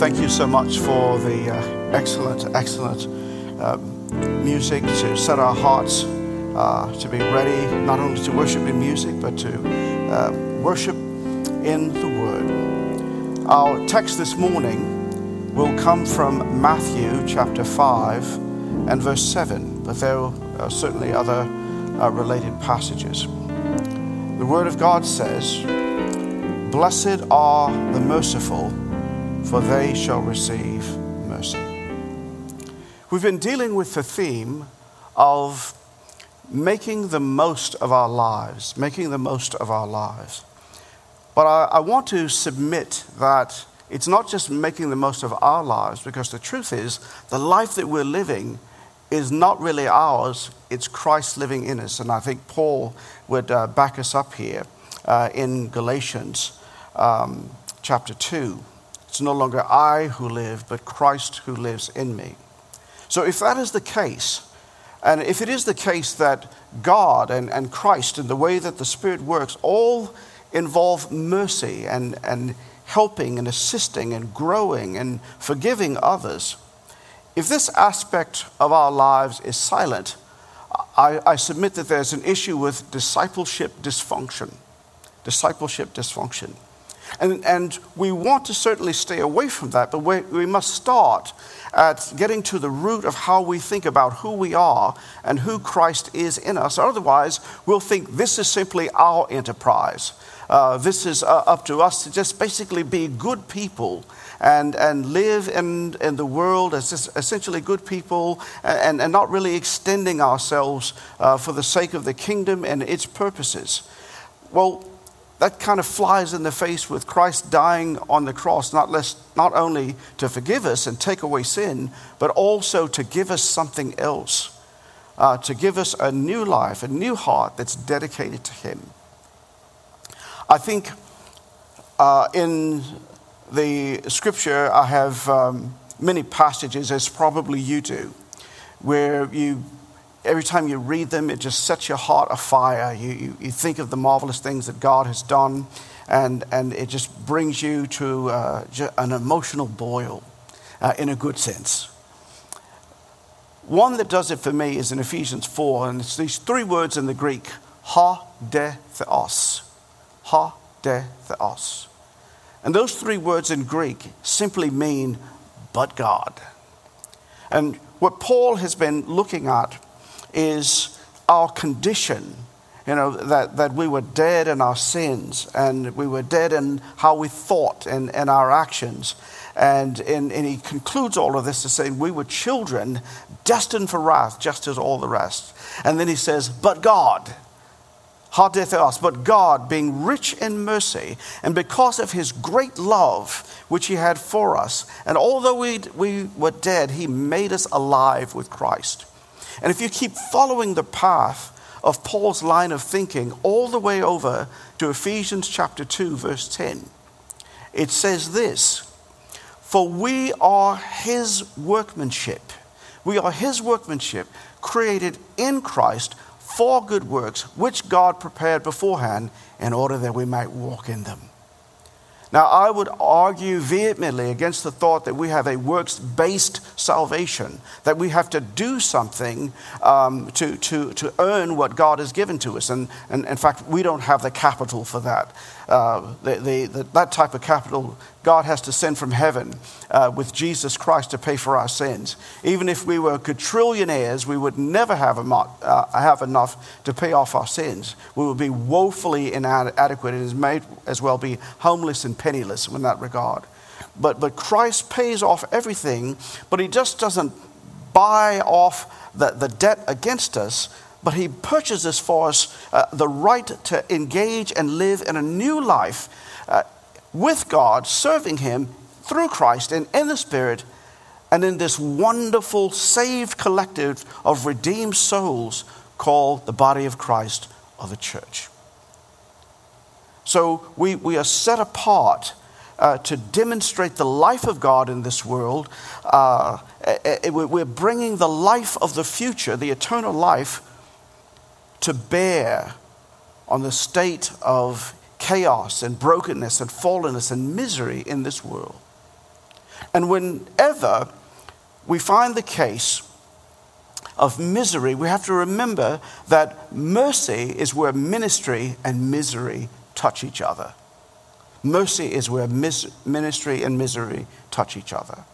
thank you so much for the uh, excellent, excellent uh, music to set our hearts uh, to be ready not only to worship in music but to uh, worship in the Word. Our text this morning will come from Matthew chapter 5 and verse 7, but there are certainly other uh, related passages. The Word of God says, Blessed are the merciful for they shall receive mercy. We've been dealing with the theme of making the most of our lives, making the most of our lives. But I, I, want to submit that it's not just making the most of our lives, because the truth is, the life that we're living is not really ours, it's Christ living in us. And I think Paul would uh, back us up here uh, in Galatians um, chapter 2. No longer I who live, but Christ who lives in me. So, if that is the case, and if it is the case that God and, and Christ and the way that the Spirit works all involve mercy and, and helping and assisting and growing and forgiving others, if this aspect of our lives is silent, I, I submit that there's an issue with discipleship dysfunction. Discipleship dysfunction. And, and we want to certainly stay away from that, but we, we must start at getting to the root of how we think about who we are and who Christ is in us. Otherwise, we'll think this is simply our enterprise. Uh, this is uh, up to us to just basically be good people and, and live in, in the world as essentially good people and, and not really extending ourselves uh, for the sake of the kingdom and its purposes. Well, that kind of flies in the face with Christ dying on the cross, not, less, not only to forgive us and take away sin, but also to give us something else, uh, to give us a new life, a new heart that's dedicated to Him. I think uh, in the scripture, I have um, many passages, as probably you do, where you every time you read them, it just sets your heart afire. You, you, you, think of the marvelous things that God has done, and, and it just brings you to uh, an emotional boil uh, in a good sense. One that does it for me is in Ephesians 4, and it's these three words in the Greek ha de theos. Ha de theos. And those three words in Greek simply mean but God. And what Paul has been looking at is our condition. You know, that, that we were dead in our sins and we were dead in how we thought and, and our actions. And, and, and he concludes all of this to say, We were children destined for wrath, just as all the rest. And then he says, But God, us, but God, being rich in mercy, and because of his great love which he had for us, and although we, we were dead, he made us alive with Christ. And if you keep following the path of Paul's line of thinking all the way over to Ephesians chapter 2, verse 10, it says this For we are his workmanship. We are his workmanship, created in Christ for good works, which God prepared beforehand in order that we might walk in them. Now, I would argue vehemently against the thought that we have a works based salvation, that we have to do something um, to, to, to earn what God has given to us. And, and in fact, we don't have the capital for that. Uh, the, the, the, that type of capital God has to send from heaven uh, with Jesus Christ to pay for our sins. Even if we were quadrillionaires, we would never have, uh, have enough to pay off our sins. We would be woefully inadequate and may as well be homeless and penniless in that regard. But, but Christ pays off everything, but He just doesn't buy off the, the debt against us but he purchases for us uh, the right to engage and live in a new life with God, serving him through Christ and in the Spirit, and in this wonderful, saved collective of redeemed souls called the body of Christ or the church. So we, we are set apart. Uh, to demonstrate the life of God in this world. Uh, we're bringing the life of the future, the eternal life, to bear on the state of chaos and brokenness and fallenness and misery in this world. And whenever we find the case of misery, we have to remember that mercy is where ministry and misery touch each other. Mercy is where mis- ministry and misery touch each other.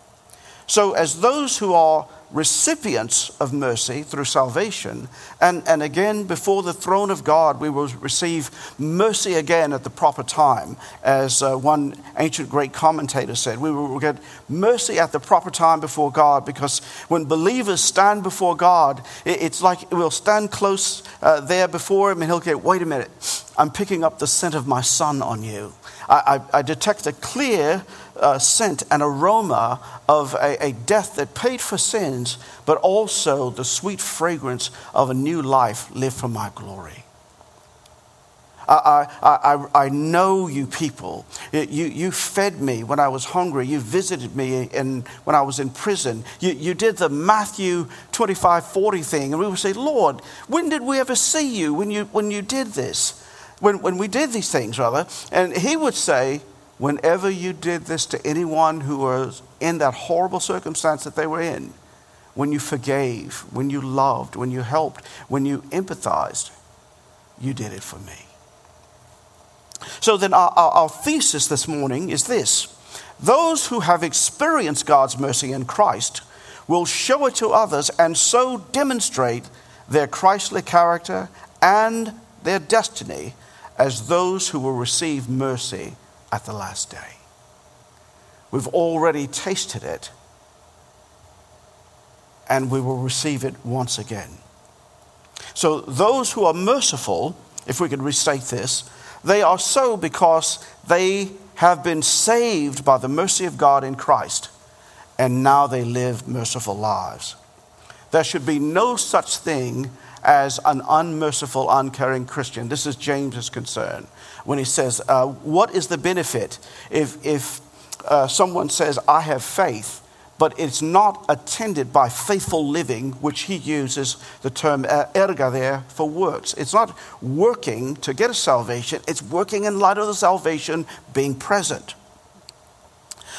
So, as those who are recipients of mercy through salvation. And, and again, before the throne of God, we will receive mercy again at the proper time. As uh, one ancient great commentator said, we will get mercy at the proper time before God because when believers stand before God, it, it's like we'll stand close uh, there before Him and He'll get, wait a minute, I'm picking up the scent of my son on you. I, I, I detect a clear uh, scent and aroma of a, a death that paid for sins, but also the sweet fragrance of a new life lived for my glory. I, I, I, know you people. You, you fed me when I was hungry. You visited me in, when I was in prison. You, you did the Matthew 25 40 thing. And we would say, Lord, when did we ever see you when you, when you did this? When, when we did these things, rather. And he would say, whenever you did this to anyone who was in that horrible circumstance that they were in, when you forgave, when you loved, when you helped, when you empathized, you did it for me. So then, our, our, our thesis this morning is this those who have experienced God's mercy in Christ will show it to others and so demonstrate their Christly character and their destiny as those who will receive mercy at the last day. We've already tasted it, and we will receive it once again. So, those who are merciful, if we could restate this, they are so because they have been saved by the mercy of God in Christ, and now they live merciful lives. There should be no such thing as an unmerciful, uncaring Christian. This is James's concern when he says, uh, What is the benefit if, if uh, someone says, I have faith, but it's not attended by faithful living, which he uses the term uh, erga there for works. It's not working to get a salvation, it's working in light of the salvation being present.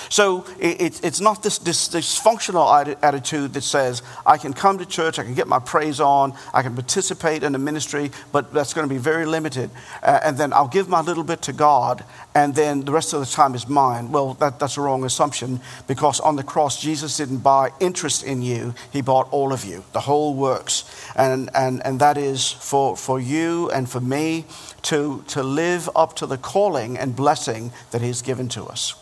So it, it's not this, this dysfunctional attitude that says, I can come to church, I can get my praise on, I can participate in the ministry, but that's going to be very limited. Uh, and then I'll give my little bit to God, and then the rest of the time is mine. Well, that, that's a wrong assumption because on the cross, Jesus didn't buy interest in you, He bought all of you, the whole works. And, and, and that is for, for you and for me to, to live up to the calling and blessing that He's given to us.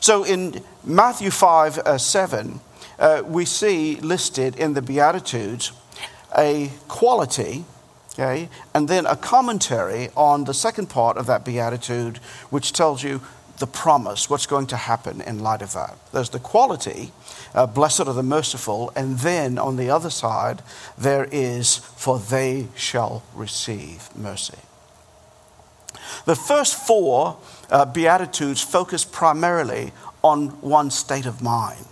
So in Matthew 5 uh, 7, uh, we see listed in the Beatitudes a quality, okay, and then a commentary on the second part of that Beatitude, which tells you the promise, what's going to happen in light of that. There's the quality, uh, blessed are the merciful, and then on the other side, there is, for they shall receive mercy. The first four uh, Beatitudes focus primarily on one state of mind.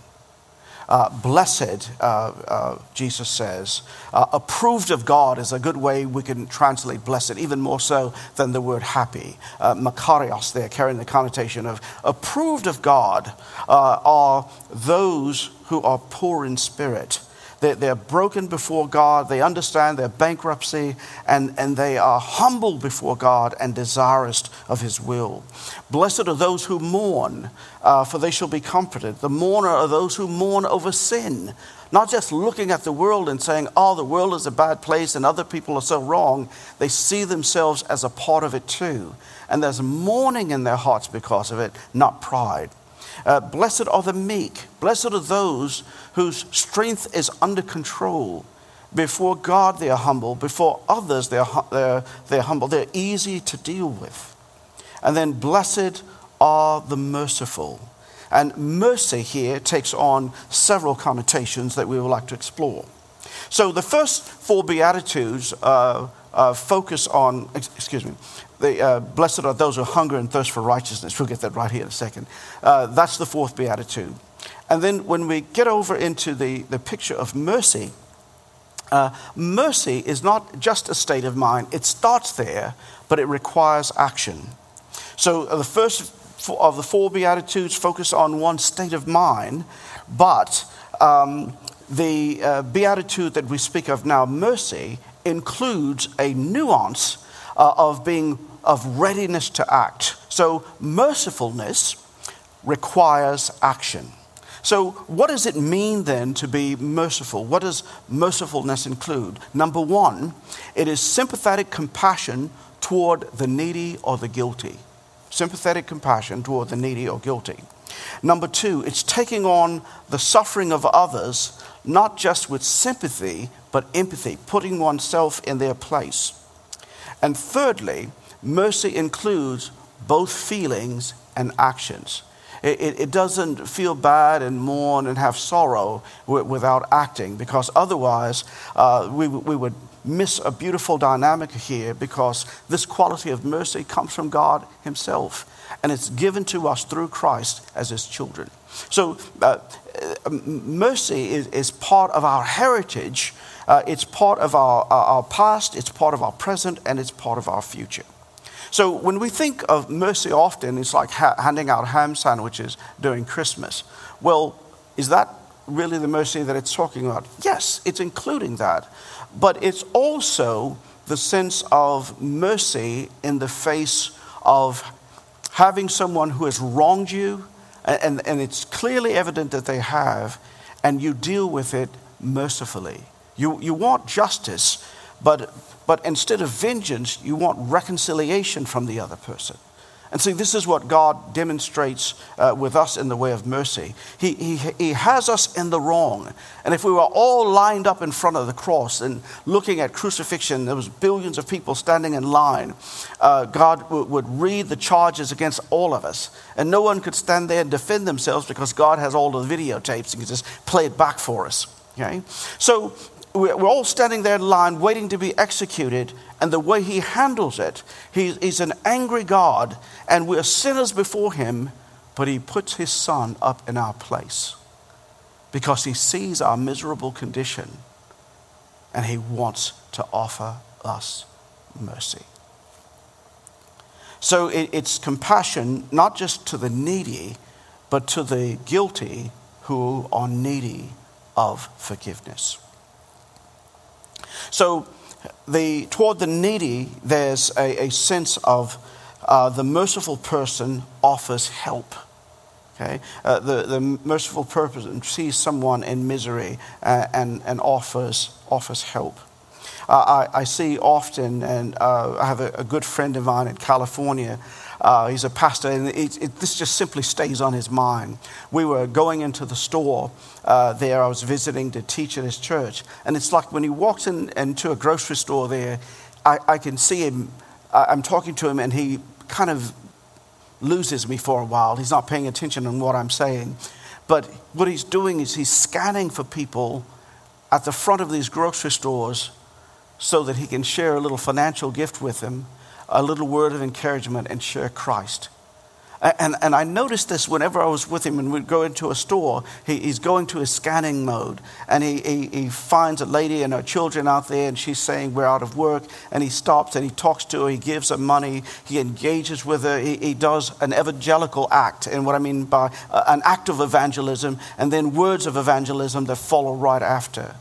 Uh, blessed, uh, uh, Jesus says. Uh, approved of God is a good way we can translate blessed, even more so than the word happy. Uh, makarios there, carrying the connotation of approved of God, are those who are poor in spirit they're, they're broken before God. They understand their bankruptcy and, and they are humble before God and desirous of His will. Blessed are those who mourn, uh, for they shall be comforted. The mourner are those who mourn over sin. Not just looking at the world and saying, oh, the world is a bad place and other people are so wrong. They see themselves as a part of it too. And there's mourning in their hearts because of it, not pride. Uh, blessed are the meek. Blessed are those whose strength is under control. Before God, they are humble. Before others, they're, they're, they're humble. They're easy to deal with. And then, blessed are the merciful. And mercy here takes on several connotations that we would like to explore. So, the first four Beatitudes uh, uh, focus on, excuse me, the, uh, blessed are those who hunger and thirst for righteousness. We'll get that right here in a second. Uh, that's the fourth beatitude. And then when we get over into the, the picture of mercy, uh, mercy is not just a state of mind, it starts there, but it requires action. So uh, the first of the four Beatitudes focus on one state of mind, but um, the uh, Beatitude that we speak of now, mercy, includes a nuance uh, of being of readiness to act. So, mercifulness requires action. So, what does it mean then to be merciful? What does mercifulness include? Number one, it is sympathetic compassion toward the needy or the guilty. Sympathetic compassion toward the needy or guilty. Number two, it's taking on the suffering of others, not just with sympathy, but empathy, putting oneself in their place. And thirdly, mercy includes both feelings and actions. It, it, doesn't feel bad and mourn and have sorrow without acting, because otherwise uh, we, we would miss a beautiful dynamic here because this quality of mercy comes from God Himself and it's given to us through Christ as His children. So, uh, mercy is, is part of our heritage, uh, it's part of our, our past, it's part of our present, and it's part of our future. So when we think of mercy often, it's like ha- handing out ham sandwiches during Christmas. Well, is that really the mercy that it's talking about? Yes, it's including that. But it's also the sense of mercy in the face of having someone who has wronged you, and, and it's clearly evident that they have, and you deal with it mercifully. You, you want justice, but but instead of vengeance, you want reconciliation from the other person. And see, this is what God demonstrates uh, with us in the way of mercy. He, he, he has us in the wrong. And if we were all lined up in front of the cross and looking at crucifixion, there was billions of people standing in line, uh, God w- would read the charges against all of us. And no one could stand there and defend themselves because God has all the videotapes and can just play it back for us. Okay? So we're all standing there in line waiting to be executed, and the way he handles it, he's an angry God, and we're sinners before him, but he puts his son up in our place because he sees our miserable condition and he wants to offer us mercy. So it's compassion not just to the needy, but to the guilty who are needy of forgiveness. So, the, toward the needy, there's a, a sense of uh, the merciful person offers help. Okay? Uh, the, the merciful person sees someone in misery uh, and, and offers, offers help. Uh, I, I, see often, and uh, I have a, a, good friend of mine in California uh, he's a pastor, and it, it, this just simply stays on his mind. We were going into the store there. I was visiting to teach at his church. And it's like when he walks in, into a grocery store there, I, I can see him. I'm talking to him, and he kind of loses me for a while. He's not paying attention on what I'm saying. But what he's doing is he's scanning for people at the front of these grocery stores so that he can share a little financial gift with them a little word of encouragement and share Christ. And, and I noticed this whenever I was with him and we'd go into a store. He, he's going to his scanning mode and he, he, he, finds a lady and her children out there and she's saying, We're out of work. And he stops and he talks to her, he gives her money, he engages with her, he, he does an evangelical act. And what I mean by uh, an act of evangelism and then words of evangelism that follow right after.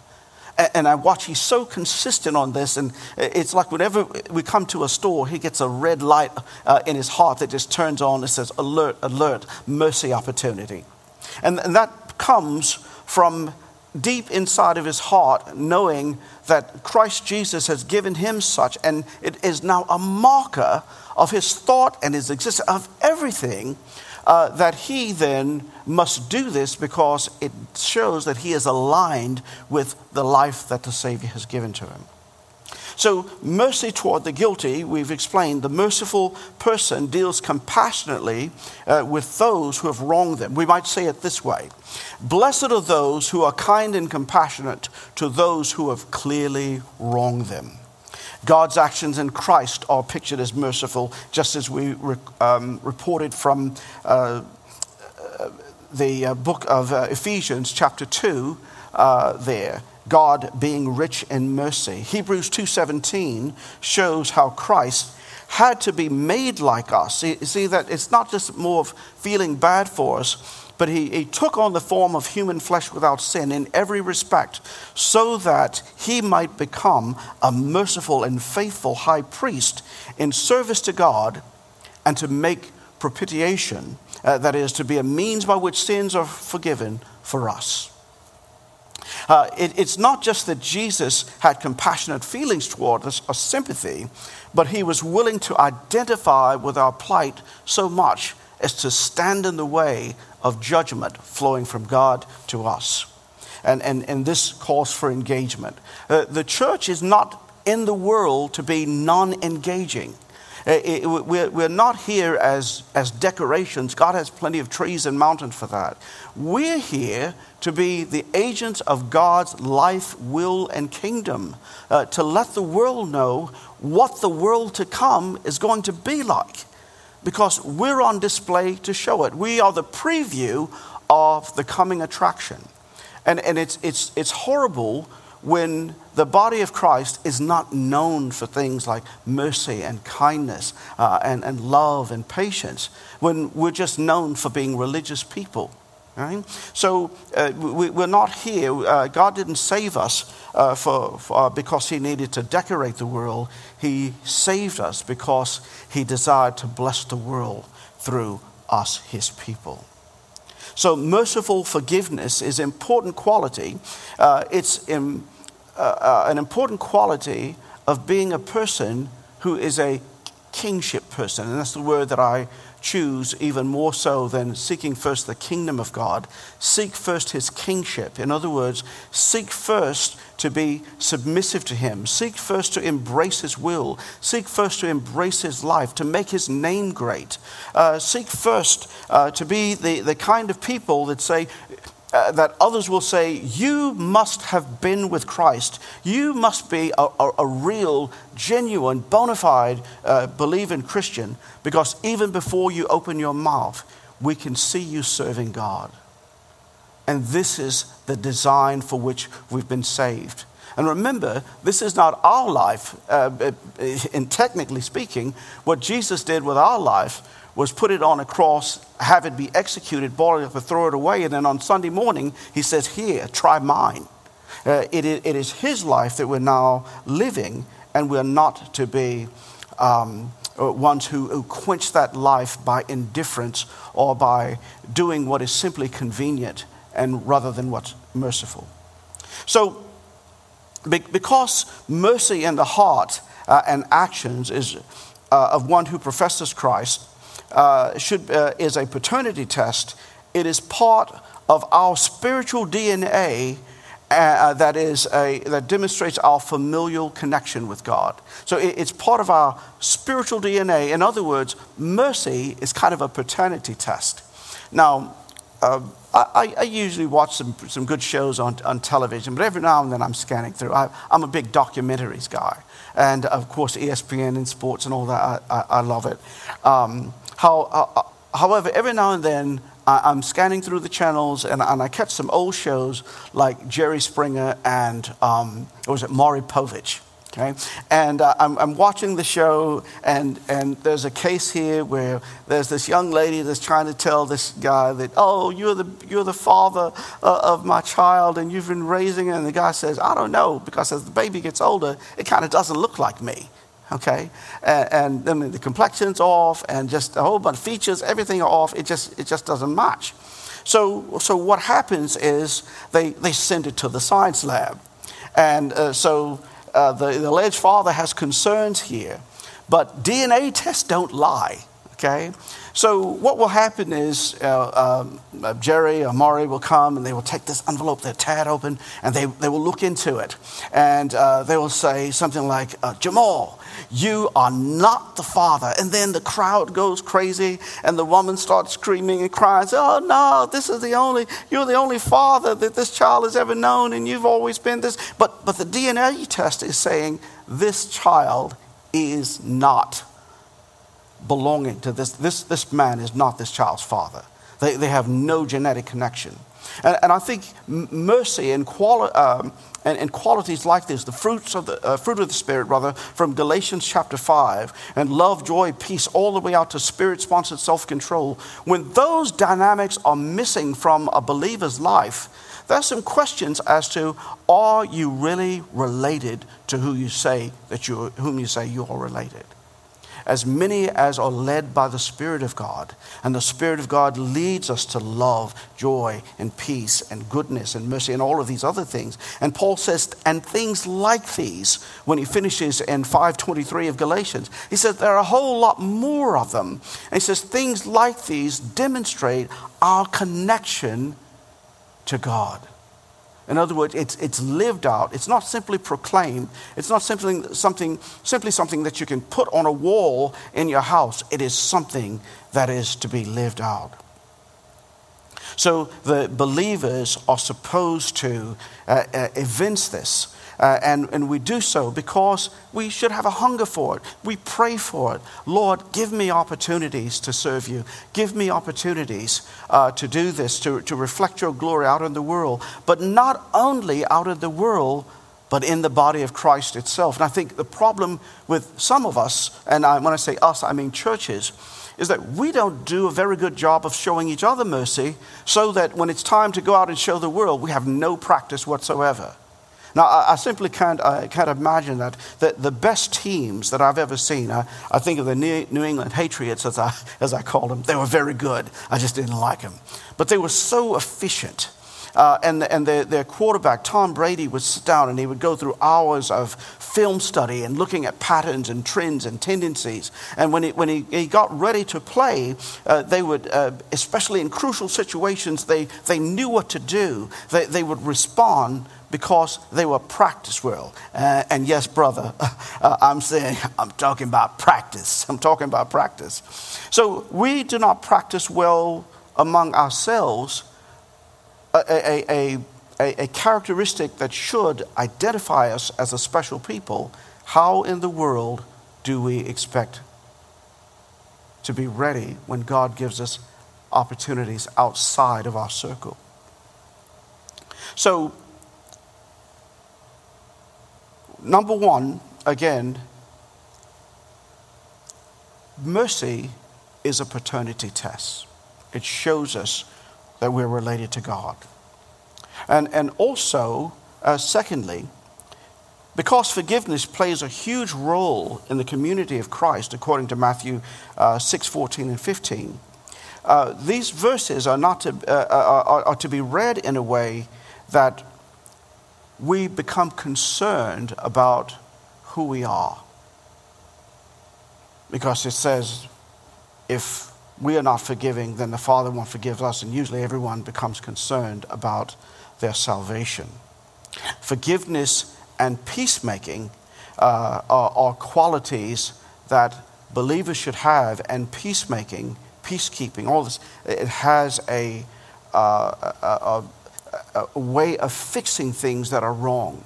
And I watch, he's so consistent on this. And it's like whenever we come to a store, he gets a red light uh, in his heart that just turns on and says, Alert, alert, mercy opportunity. And, and that comes from deep inside of his heart, knowing that Christ Jesus has given him such, and it is now a marker of his thought and his existence, of everything uh, that he then must do this because it shows that he is aligned with the life that the Savior has given to him. So, mercy toward the guilty, we've explained, the merciful person deals compassionately uh, with those who have wronged them. We might say it this way Blessed are those who are kind and compassionate to those who have clearly wronged them. God's actions in Christ are pictured as merciful, just as we re- um, reported from uh, the uh, book of uh, Ephesians, chapter 2, uh, there. God being rich in mercy. Hebrews 2:17 shows how Christ had to be made like us. You see, that it's not just more of feeling bad for us, but he, he took on the form of human flesh without sin in every respect, so that he might become a merciful and faithful high priest in service to God and to make propitiation, uh, that is, to be a means by which sins are forgiven for us. Uh, it, it's not just that Jesus had compassionate feelings toward us or sympathy, but he was willing to identify with our plight so much as to stand in the way of judgment flowing from God to us. And, and, and this calls for engagement. Uh, the church is not in the world to be non engaging. Uh, we're not here as, as decorations. God has plenty of trees and mountains for that. We're here to be the agents of God's life, will, and kingdom, uh, to let the world know what the world to come is going to be like. Because we're on display to show it. We are the preview of the coming attraction. And, and it's, it's, it's horrible when the body of Christ is not known for things like mercy and kindness uh, and, and love and patience, when we're just known for being religious people. Right? So uh, we, are not here. Uh, God didn't save us uh, for, for uh, because He needed to decorate the world. He saved us because He desired to bless the world through us, His people. So merciful forgiveness is important quality. Uh, it's in, uh, an important quality of being a person who is a kingship person. And that's the word that I choose even more so than seeking first the kingdom of God. Seek first his kingship. In other words, seek first to be submissive to him. Seek first to embrace his will. Seek first to embrace his life, to make his name great. Uh, seek first uh, to be the, the kind of people that say, uh, that others will say, You must have been with Christ. You must be a, a, a real, genuine, bona fide uh, believing Christian because even before you open your mouth, we can see you serving God. And this is the design for which we've been saved. And remember, this is not our life, uh, uh in technically speaking. What Jesus did with our life was put it on a cross, have it be executed, boil it up, and throw it away. And then on Sunday morning, he says, Here, try mine. Uh, it, it is his life that we're now living, and we're not to be um, uh, ones who, who quench that life by indifference or by doing what is simply convenient and rather than what's merciful. So, because mercy in the heart uh, and actions is uh, of one who professes Christ, uh, should, uh, is a paternity test. It is part of our spiritual DNA uh, uh, that, is a, that demonstrates our familial connection with God. So it, it's part of our spiritual DNA. In other words, mercy is kind of a paternity test. Now, uh, I, I, usually watch some, some good shows on, on television, but every now and then I'm scanning through. I, am a big documentaries guy. And of course, ESPN and sports and all that, I, I, I love it. Um, how, uh, uh, however, every now and then I, am scanning through the channels and, and, I catch some old shows like Jerry Springer and, um, was it Maury Povich? Okay? And uh, I'm, I'm, watching the show, and, and there's a case here where there's this young lady that's trying to tell this guy that, oh, you're the, you're the father uh, of my child, and you've been raising it. And the guy says, I don't know, because as the baby gets older, it kind of doesn't look like me okay? And, and the complexion's off, and just a whole bunch of features, everything are off. It just, it just doesn't match. So, so what happens is they, they send it to the science lab. And uh, so uh, the, the alleged father has concerns here, but DNA tests don't lie, okay? So what will happen is uh, um, uh, Jerry or Maury will come and they will take this envelope, they'll tear it open, and they, they will look into it. And uh, they will say something like, uh, Jamal, you are not the father. And then the crowd goes crazy and the woman starts screaming and crying, Oh no, this is the only, you're the only father that this child has ever known and you've always been this. But, but the DNA test is saying this child is not belonging to this. This, this man is not this child's father. They, they have no genetic connection. And, and I think mercy and, quali- um, and, and, qualities like this, the fruits of the uh, fruit of the Spirit, rather, from Galatians chapter 5, and love, joy, peace, all the way out to spirit sponsored self control, when those dynamics are missing from a believer's life, there's some questions as to are you really related to who you say that you whom you say you are related? As many as are led by the Spirit of God. And the Spirit of God leads us to love, joy, and peace, and goodness, and mercy, and all of these other things. And Paul says, and things like these, when he finishes in 523 of Galatians, he says there are a whole lot more of them. And he says, things like these demonstrate our connection to God. In other words, it's, it's lived out. It's not simply proclaimed. It's not simply something, simply something that you can put on a wall in your house. It is something that is to be lived out. So the believers are supposed to uh, uh, evince this. Uh, and, and we do so because we should have a hunger for it. We pray for it. Lord, give me opportunities to serve you. Give me opportunities uh, to do this, to, to reflect your glory out in the world. But not only out in the world, but in the body of Christ itself. And I think the problem with some of us, and I, when I say us, I mean churches, is that we don't do a very good job of showing each other mercy so that when it's time to go out and show the world, we have no practice whatsoever. Now, I, I simply can't, I can't imagine that, that the best teams that I've ever seen, I, I think of the New England Patriots, as I, as I called them, they were very good. I just didn't like them. But they were so efficient. Uh, and and their, their quarterback, Tom Brady, would sit down and he would go through hours of film study and looking at patterns and trends and tendencies. And when he, when he, he got ready to play, uh, they would, uh, especially in crucial situations, they, they knew what to do. They, they would respond because they were practice well. Uh, and yes, brother, uh, I'm saying, I'm talking about practice. I'm talking about practice. So we do not practice well among ourselves a, a, a, a, characteristic that should identify us as a special people. How in the world do we expect to be ready when God gives us opportunities outside of our circle? So, Number one, again, mercy is a paternity test. It shows us that we're related to God. And, and also, uh, secondly, because forgiveness plays a huge role in the community of Christ, according to Matthew uh, 6 14 and 15, uh, these verses are, not to, uh, uh, are, are to be read in a way that we become concerned about who we are. Because it says, if we are not forgiving, then the Father won't forgive us, and usually everyone becomes concerned about their salvation. Forgiveness and peacemaking uh, are, are, qualities that believers should have, and peacemaking, peacekeeping, all this, it has a, uh, a, a a way of fixing things that are wrong.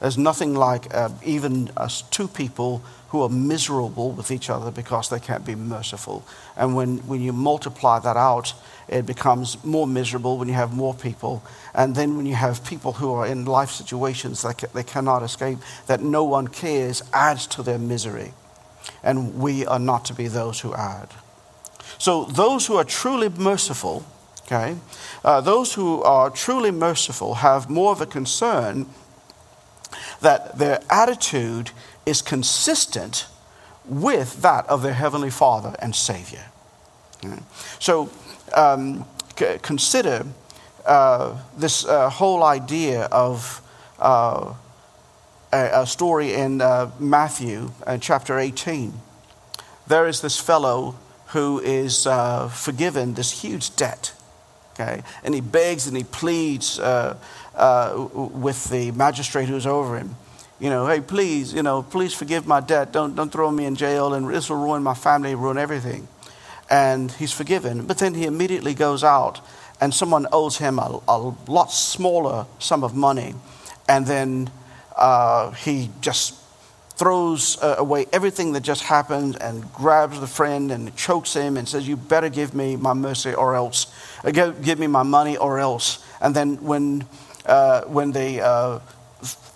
There's nothing like uh, even us two people who are miserable with each other because they can't be merciful. And when, when you multiply that out, it becomes more miserable when you have more people. And then when you have people who are in life situations that they cannot escape, that no one cares, adds to their misery. And we are not to be those who add. So those who are truly merciful Okay? Uh, those who are truly merciful have more of a concern that their attitude is consistent with that of their Heavenly Father and Savior. Okay? So um, c- consider uh, this uh, whole idea of uh, a, a, story in uh, Matthew uh, chapter 18. There is this fellow who is forgiven this huge debt Okay? And he begs and he pleads uh, uh, with the magistrate who's over him. You know, hey, please, you know, please forgive my debt. Don't, don't throw me in jail, and this will ruin my family, ruin everything. And he's forgiven. But then he immediately goes out, and someone owes him a, a lot smaller sum of money. And then uh, he just throws uh, away everything that just happened and grabs the friend and chokes him and says, You better give me my mercy, or else give, give me my money or else. And then when, uh, when the uh,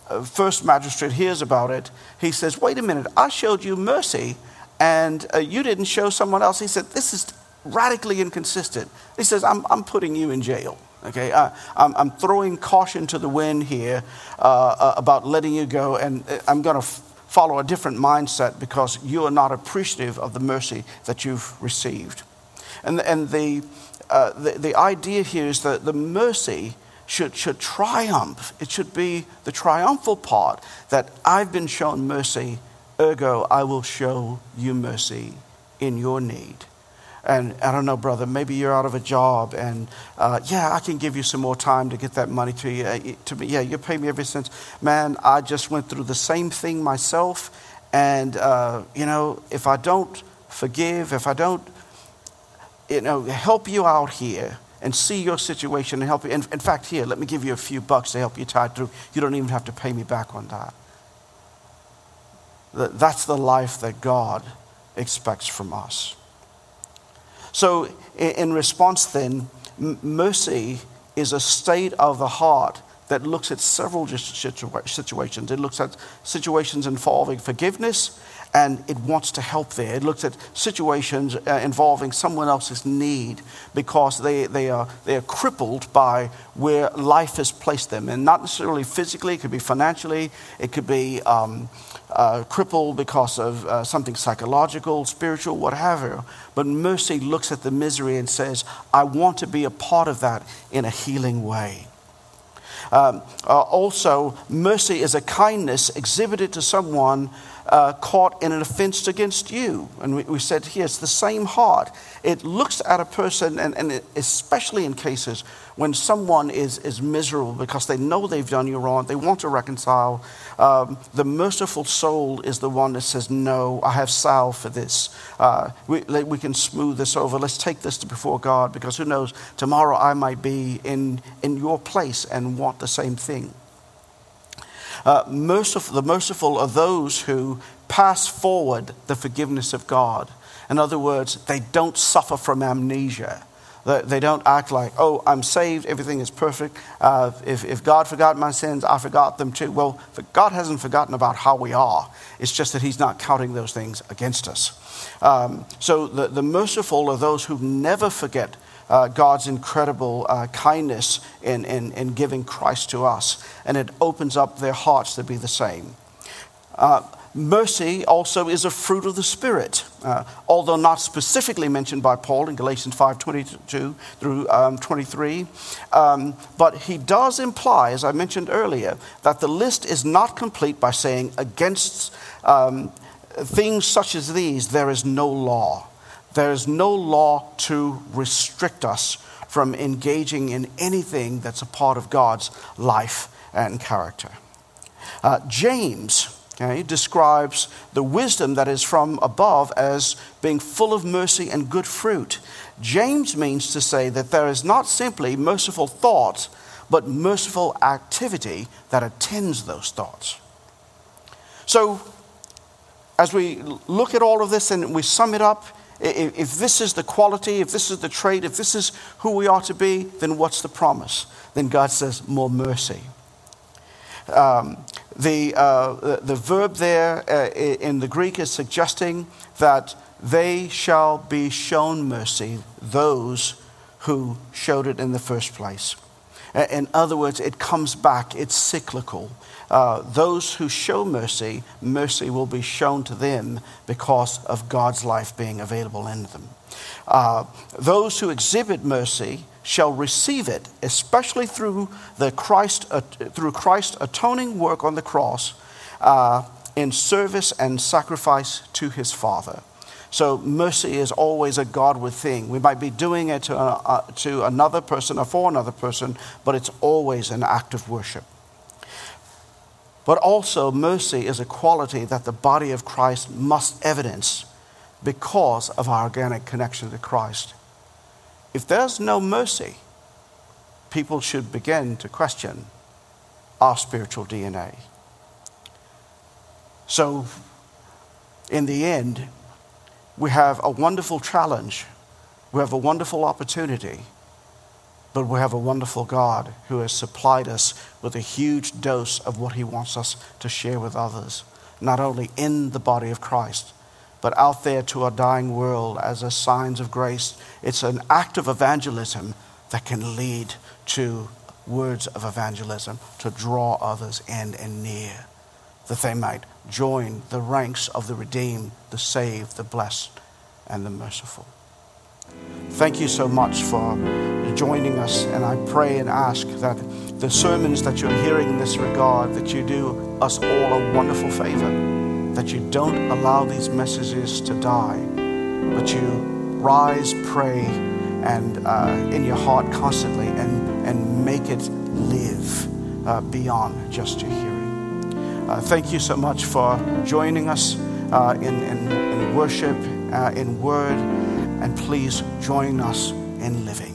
uh, first magistrate hears about it, he says, Wait a minute, I showed you mercy and uh, you didn't show someone else. He said, This is radically inconsistent. He says, I'm, I'm putting you in jail. Okay, uh, I'm, I'm, throwing caution to the wind here uh, uh, about letting you go, and I'm going to f- follow a different mindset because you are not appreciative of the mercy that you've received. And, and the, uh, the, the idea here is that the mercy should, should triumph. It should be the triumphal part that I've been shown mercy, ergo, I will show you mercy in your need. And I don't know, brother, maybe you're out of a job, and uh, yeah, I can give you some more time to get that money to you. Uh, to me, yeah, you pay me every cent. Man, I just went through the same thing myself, and uh, you know, if I don't forgive, if I don't, you know, help you out here, and see your situation and help you. In, in fact, here, let me give you a few bucks to help you tide through. You don't even have to pay me back on that. That's the life that God expects from us. So, in response, then, mercy is a state of the heart that looks at several situations. It looks at situations involving forgiveness, and it wants to help there. It looks at situations uh, involving someone else's need because they, they, are, they are crippled by where life has placed them. And not necessarily physically, it could be financially, it could be um, uh, crippled because of uh, something psychological, spiritual, whatever. But mercy looks at the misery and says, I want to be a part of that in a healing way. Um, uh, also, mercy is a kindness exhibited to someone uh, caught in an offense against you. And we, we, said here, it's the same heart. It looks at a person, and, and especially in cases when someone is, is miserable because they know they've done you wrong, they want to reconcile. Um, the merciful soul is the one that says, No, I have salve for this. Uh, we, we can smooth this over. Let's take this to before God because who knows, tomorrow I might be in, in your place and want the same thing. Uh, merciful, the merciful are those who pass forward the forgiveness of God. In other words, they don't suffer from amnesia. They don't act like, oh, I'm saved, everything is perfect. Uh, if, if God forgot my sins, I forgot them too. Well, God hasn't forgotten about how we are. It's just that He's not counting those things against us. Um, so the, the merciful are those who never forget uh, God's incredible uh, kindness in, in, in, giving Christ to us, and it opens up their hearts to be the same. Uh, mercy also is a fruit of the Spirit, uh, although not specifically mentioned by Paul in Galatians 5.22 through um, 23. Um, but he does imply, as I mentioned earlier, that the list is not complete by saying, against um, things such as these, there is no law. There is no law to restrict us from engaging in anything that's a part of God's life and character. Uh, James okay, describes the wisdom that is from above as being full of mercy and good fruit. James means to say that there is not simply merciful thought, but merciful activity that attends those thoughts. So, as we look at all of this and we sum it up, if this is the quality, if this is the trait, if this is who we are to be, then what's the promise? Then God says, more mercy. Um, the, uh, the verb there uh, in the Greek is suggesting that they shall be shown mercy, those who showed it in the first place. In other words, it comes back, it's cyclical. Uh, those who show mercy, mercy will be shown to them because of God's life being available in them. Uh, those who exhibit mercy shall receive it, especially through the Christ uh, through Christ's atoning work on the cross, uh, in service and sacrifice to His Father. So mercy is always a Godward thing. We might be doing it to, uh, to another person or for another person, but it's always an act of worship. But also, mercy is a quality that the body of Christ must evidence because of our organic connection to Christ. If there's no mercy, people should begin to question our spiritual DNA. So, in the end, we have a wonderful challenge, we have a wonderful opportunity But we have a wonderful God who has supplied us with a huge dose of what He wants us to share with others, not only in the body of Christ, but out there to our dying world as a signs of grace. It's an act of evangelism that can lead to words of evangelism to draw others in and near, that they might join the ranks of the redeemed, the saved, the blessed, and the merciful. Thank you so much for joining us, and I pray and ask that the sermons that you're hearing in this regard, that you do us all a wonderful favor, that you don't allow these messages to die, but you rise, pray, and uh, in your heart constantly, and, and make it live uh, beyond just your hearing. Uh, thank you so much for joining us uh, in, in, in, worship, uh, in word, and please join us in living.